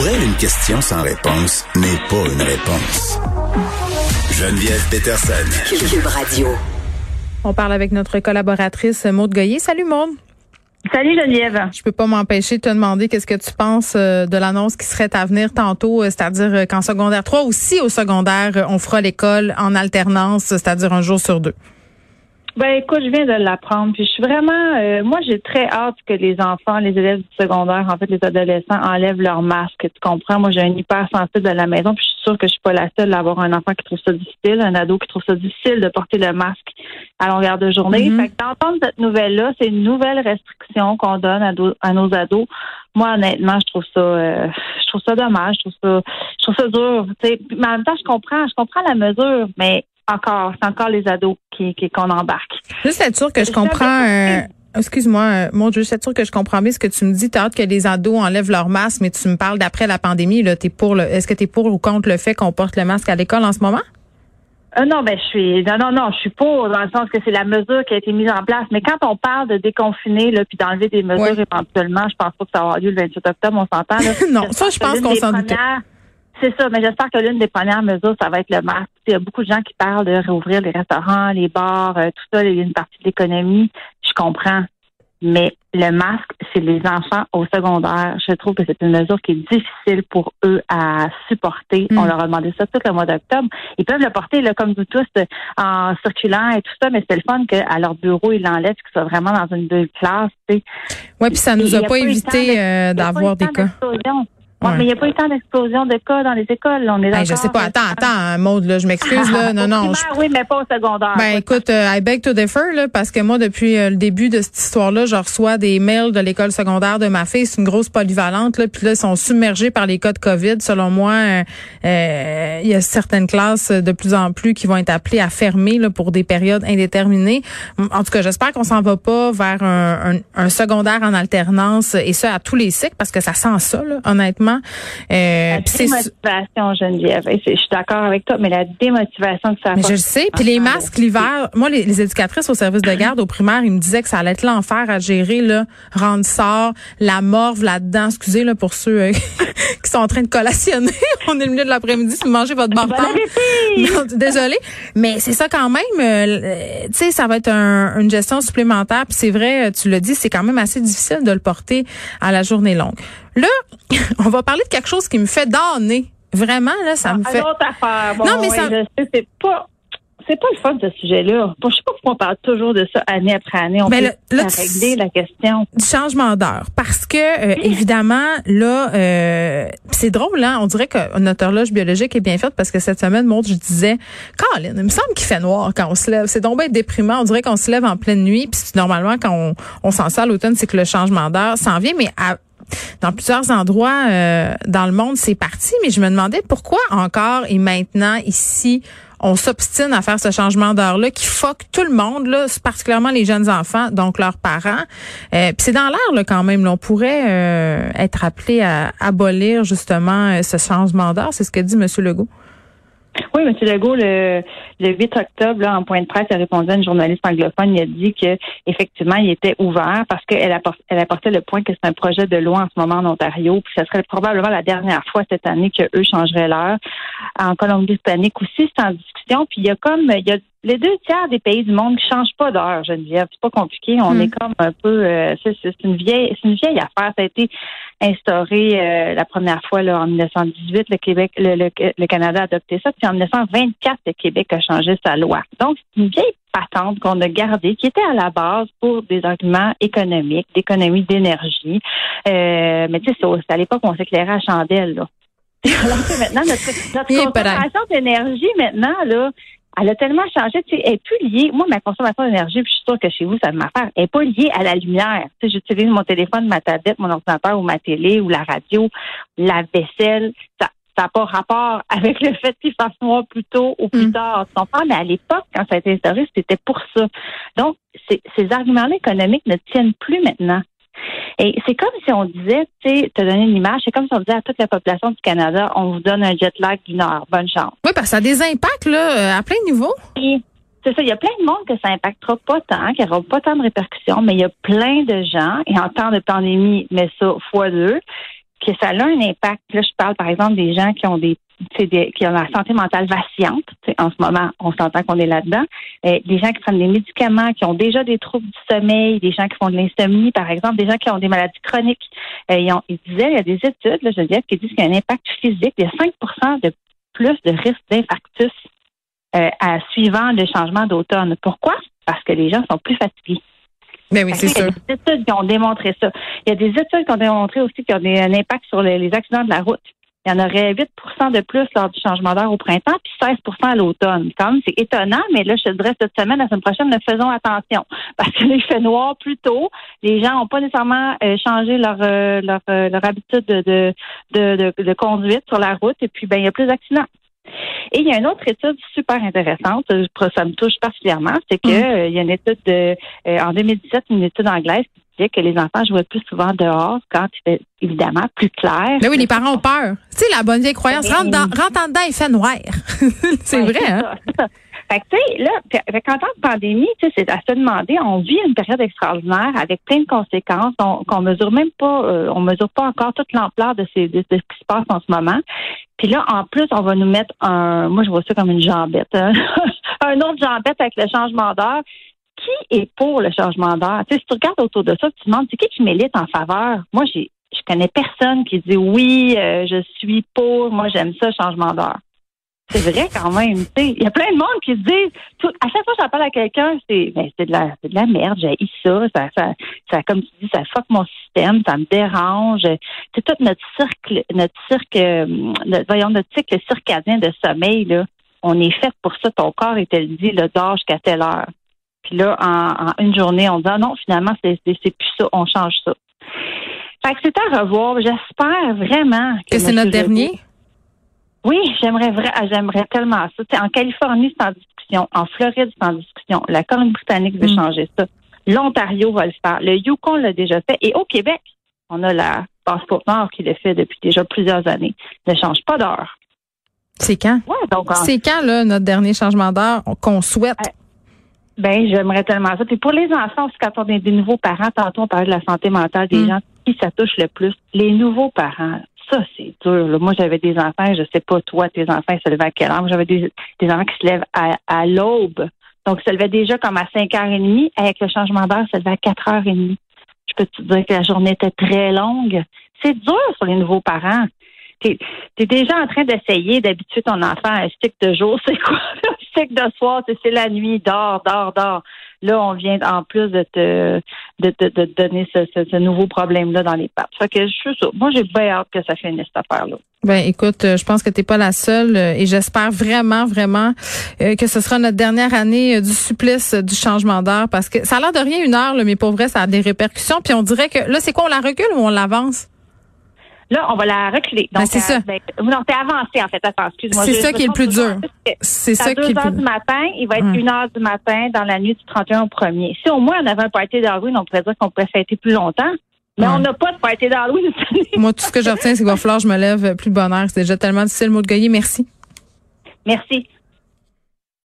Pour elle, une question sans réponse n'est pas une réponse. Geneviève Peterson. Cube Radio. On parle avec notre collaboratrice Maude Goyer. Salut Maude. Salut Geneviève. Je peux pas m'empêcher de te demander qu'est-ce que tu penses euh, de l'annonce qui serait à venir tantôt, euh, c'est-à-dire euh, qu'en secondaire 3 aussi au secondaire, on fera l'école en alternance, c'est-à-dire un jour sur deux. Ben écoute, je viens de l'apprendre, puis je suis vraiment, euh, moi j'ai très hâte que les enfants, les élèves du secondaire, en fait les adolescents enlèvent leur masque. Tu comprends? Moi j'ai un hypersensible de la maison, puis je suis sûre que je suis pas la seule à avoir un enfant qui trouve ça difficile, un ado qui trouve ça difficile de porter le masque à longueur de journée. Mhm. Fait que d'entendre cette nouvelle-là, c'est une nouvelle restriction qu'on donne à, à nos ados. Moi honnêtement, je trouve ça, euh, je trouve ça dommage, je trouve ça, je trouve ça dur. tu sais. Puis, Mais en même temps, je comprends, je comprends la mesure, mais encore, c'est encore les ados qui qu'on embarque. Juste être sûr que je comprends. euh, Excuse-moi, mon Dieu, juste être sûr que je comprends bien ce que tu me dis. T'as hâte que les ados enlèvent leur masque, mais tu me parles d'après la pandémie. Là, t'es pour le. Est-ce que tu es pour ou contre le fait qu'on porte le masque à l'école en ce moment? Euh, non, ben je suis non non non, je suis pour dans le sens que c'est la mesure qui a été mise en place. Mais quand on parle de déconfiner là, puis d'enlever des mesures Ouais. éventuellement, je pense pas que ça va avoir lieu le 28 octobre, on s'entend. Non, ça, je pense qu'on s'en doutait. C'est ça, mais j'espère que l'une des premières mesures, ça va être le masque. Il y a beaucoup de gens qui parlent de réouvrir les restaurants, les bars, euh, tout ça, il y a une partie de l'économie. Je comprends. Mais le masque, c'est les enfants au secondaire. Je trouve que c'est une mesure qui est difficile pour eux à supporter. Mm. On leur a demandé ça tout le mois d'octobre. Ils peuvent le porter là, comme nous tous euh, en circulant et tout ça, mais c'est le fun qu'à leur bureau, ils l'enlèvent, qu'ils soient vraiment dans une bulle classe. Oui, puis ça nous a a pas évité euh, d'avoir des cas. Ouais, Ouais. Mais il n'y a pas eu tant d'explosion de cas dans les écoles. là. On est Hey, je d'accord, sais pas. Attends, attends, hein, Maude, là, je m'excuse, là. Non, non. je- oui, mais pas au secondaire. Ben écoute, euh, I beg to differ là, parce que moi depuis euh, le début de cette histoire-là, je reçois des mails de l'école secondaire de ma fille. C'est une grosse polyvalente là, puis là ils sont submergés par les cas de Covid. Selon moi, euh, euh, il y a certaines classes de plus en plus qui vont être appelées à fermer là, pour des périodes indéterminées. En tout cas, j'espère qu'on s'en va pas vers un, un- un secondaire en alternance et ça à tous les cycles parce que ça sent ça là, honnêtement. Euh, La démotivation, Geneviève. Je suis d'accord avec toi, mais la démotivation que ça Mais je le sais. Puis les masques l'hiver, moi, les, les éducatrices au service de garde au primaire, ils me disaient que ça allait être l'enfer à gérer, là, rendre sort, la morve là-dedans. Excusez, là, pour ceux euh, qui sont en train de collationner. On est le milieu de l'après-midi, si vous mangez votre Bon désolée, mais c'est ça quand même. euh, tu sais, ça va être un- une gestion supplémentaire. Puis c'est vrai, tu l'as dit, c'est quand même assez difficile de le porter à la journée longue. Là, on va parler de quelque chose qui me fait donner. Vraiment, là, ça me Ah, fait. Une autre affaire. Bon, Non, mais ouais, ça- je sais, c'est pas. C'est pas le fun ce sujet-là. Bon, je sais pas pourquoi on parle toujours de ça année après année. On Ben, peut là, régler la question. du changement d'heure parce que euh, évidemment là euh, c'est drôle hein on dirait que notre horloge biologique est bien faite parce que cette semaine montre je disais Colin il me semble qu'il fait noir quand on se lève c'est donc bien déprimant on dirait qu'on se lève en pleine nuit puis normalement quand on, on s'en sort à l'automne c'est que le changement d'heure s'en vient mais à dans plusieurs endroits euh, dans le monde, c'est parti, mais je me demandais pourquoi encore et maintenant ici, on s'obstine à faire ce changement d'heure-là qui fuck tout le monde, là, particulièrement les jeunes enfants, donc leurs parents. Euh, Puis c'est dans l'air là, quand même. là. on pourrait euh, être appelé à abolir justement euh, ce changement d'heure. C'est ce que dit M. Legault. Oui, M. Legault, le, le 8 octobre, là, en point de presse, a répondu à une journaliste anglophone. Il a dit que effectivement, il était ouvert parce qu'elle apport- elle apportait le point que c'est un projet de loi en ce moment en Ontario. Puis ce serait probablement la dernière fois cette année qu'eux changeraient l'heure. En Colombie-Britannique aussi, c'est en discussion. Puis il y a comme il y a les deux tiers des pays du monde qui changent pas d'heure, Geneviève. C'est pas compliqué. On Mm. est comme un peu euh, c'est une vieille c'est une vieille affaire. Ça a été instauré euh, la première fois là, en 1918. Le Québec, le, le, le Canada a adopté ça. Puis en 1924, le Québec a changé sa loi. Donc, c'est une vieille patente qu'on a gardée, qui était à la base pour des arguments économiques, d'économie d'énergie. Euh, mais tu sais, c'est à l'époque on s'éclairait à chandelle. Là. Alors que maintenant, notre, notre consommation d'énergie, maintenant, là, elle a tellement changé, tu sais, elle est plus liée. Moi, ma consommation d'énergie, puis je suis sûre que chez vous, ça m'affaire, elle est pas liée à la lumière. Tu sais, j'utilise mon téléphone, ma tablette, mon ordinateur ou ma télé ou la radio, la vaisselle. Ça ça n'a pas rapport avec le fait qu'il fasse noir plus tôt ou plus Mm. tard. Tu comprends? Mais à l'époque, quand ça a été instauré, c'était pour ça. Donc, ces arguments-là économiques ne tiennent plus maintenant. Et c'est comme si on disait, tu sais, te donner une image, c'est comme si on disait à toute la population du Canada, on vous donne un jet lag d'une heure. Bonne chance. Oui, parce que ça a des impacts là, euh, à plein de niveaux. Et C'est ça, il y a plein de monde que ça impactera pas tant, qu'il n'y aura pas tant de répercussions, mais il y a plein de gens, et en temps de pandémie, mais ça fois deux, que ça a un impact. Là, je parle par exemple des gens qui ont des, des qui ont la santé mentale vacillante. En ce moment, on s'entend qu'on est là-dedans. Euh, des gens qui prennent des médicaments, qui ont déjà des troubles du sommeil, des gens qui font de l'insomnie, par exemple, des gens qui ont des maladies chroniques. Euh, ils, disaient, il y a des études, là, je dire, qui disent qu'il y a un impact physique. A 5 de plus de risque d'infarctus euh, à, suivant le changement d'automne. Pourquoi? Parce que les gens sont plus fatigués. Mais ben oui, c'est sûr. Il y a des études qui ont démontré ça. Il y a des études qui ont démontré aussi qu'il y a un impact sur les, accidents de la route. Il y en aurait 8% de plus lors du changement d'heure au printemps, puis 16% à l'automne. Quand même, c'est étonnant, mais là, je te dirais cette semaine, la semaine prochaine, nous faisons attention. Parce que il fait noir plus tôt. Les gens n'ont pas nécessairement euh, changé leur euh, leur, euh, leur habitude de de, de, de, conduite sur la route, et puis ben il y a plus d'accidents. Et il y a une autre étude super intéressante, ça me touche particulièrement, c'est que mm. euh, il y a une étude de, euh, en 2017, une étude anglaise qui disait que les enfants jouaient plus souvent dehors quand il fait évidemment plus clair. Mais oui, les parents ont peur. Tu sais, la bonne vieille croyance, rentre, dans, rentre en dedans, il fait noir. c'est vrai, hein? Fait que, tu sais, là, avec en temps de pandémie, tu sais, c'est à se demander, on vit une période extraordinaire avec plein de conséquences qu'on mesure même pas, euh, on mesure pas encore toute l'ampleur de, ces, ce qui se passe en ce moment. Puis là, en plus, on va nous mettre un, moi, je vois ça comme une jambette, hein. un autre jambette avec le changement d'heure. Qui est pour le changement d'heure? Tu si tu regardes autour de ça, tu te demandes, c'est qui qui milite en faveur? Moi, j'ai, je connais personne qui dit oui, euh, je suis pour, moi, j'aime ça, changement d'heure. C'est vrai quand même. Il y a plein de monde qui se disent, à chaque fois que j'appelle à quelqu'un, c'est ben, c'est de la de la merde, j'ai ça, ça, ça, ça, comme tu dis, ça fuck mon système, ça me dérange. C'est tout notre cercle, notre cirque, euh, notre, voyons, notre cycle circadien de sommeil, là. On est fait pour ça, ton corps, il te le dit, le dort jusqu'à telle heure. Puis là, en, une journée, on dit ah non, finalement, c'est plus ça, on change ça. Fait que c'est à revoir. J'espère vraiment que, que c'est notre dernier? Oui, j'aimerais ah, j'aimerais tellement ça. en Californie, c'est en discussion. En Floride, c'est en discussion. La Colombie-Britannique veut mm. changer ça. L'Ontario va le faire. Le Yukon l'a déjà fait. Et au Québec, on a la Passeport Nord qui le fait depuis déjà plusieurs années. Ne change pas d'heure. C'est quand? Ouais, donc, c'est quand, là, notre dernier changement d'heure qu'on souhaite? ben, j'aimerais tellement ça. Puis pour les enfants aussi, quand on est des nouveaux parents, tantôt on parlait de la santé mentale des mm. gens, qui ça touche le plus? Les nouveaux parents ça, c'est dur. Moi, j'avais des enfants, je sais pas, toi, tes enfants ils se levaient à quelle heure? J'avais des, enfants qui se lèvent à, l'aube. Donc, ils se levaient déjà comme à 5h30. Avec le changement d'heure, ils se levaient à 4h30. Je peux te dire que la journée était très longue. C'est dur pour les nouveaux parents. Tu es, déjà en train d'essayer d'habituer ton enfant à un stick de jour. C'est quoi? Un stick de soir, c'est la nuit, dors, dors, dors. Là, on vient en plus de te de, de, donner ce, nouveau problème-là dans les pattes. Fait que je. Moi, j'ai bien hâte que ça finisse cette affaire-là. Ben, écoute, euh, je pense que tu n'es pas la seule euh, et j'espère vraiment, vraiment euh, que ce sera notre dernière année du supplice du changement d'heure parce que ça a l'air de rien une heure, mais pour vrai, ça a des répercussions. Puis on dirait que là, c'est quoi, on la recule ou on l'avance? Là, on va la reculer. Ben, c'est ça. Ben, non, t'es avancé, en fait. Attends, excuse-moi. C'est ça qui est le plus dur. C'est ça qui est le plus dur. du matin, il va être une heure du matin dans la nuit du 31 au 1er. Si au moins on avait un party d'Halloween, on pourrait dire qu'on pourrait fêter plus longtemps. Mais on n'a pas de party d'Halloween. Moi, tout ce que je retiens, c'est qu'il va falloir que je me lève plus bonheur. C'est déjà tellement difficile, mot de Goyer. Merci. Merci.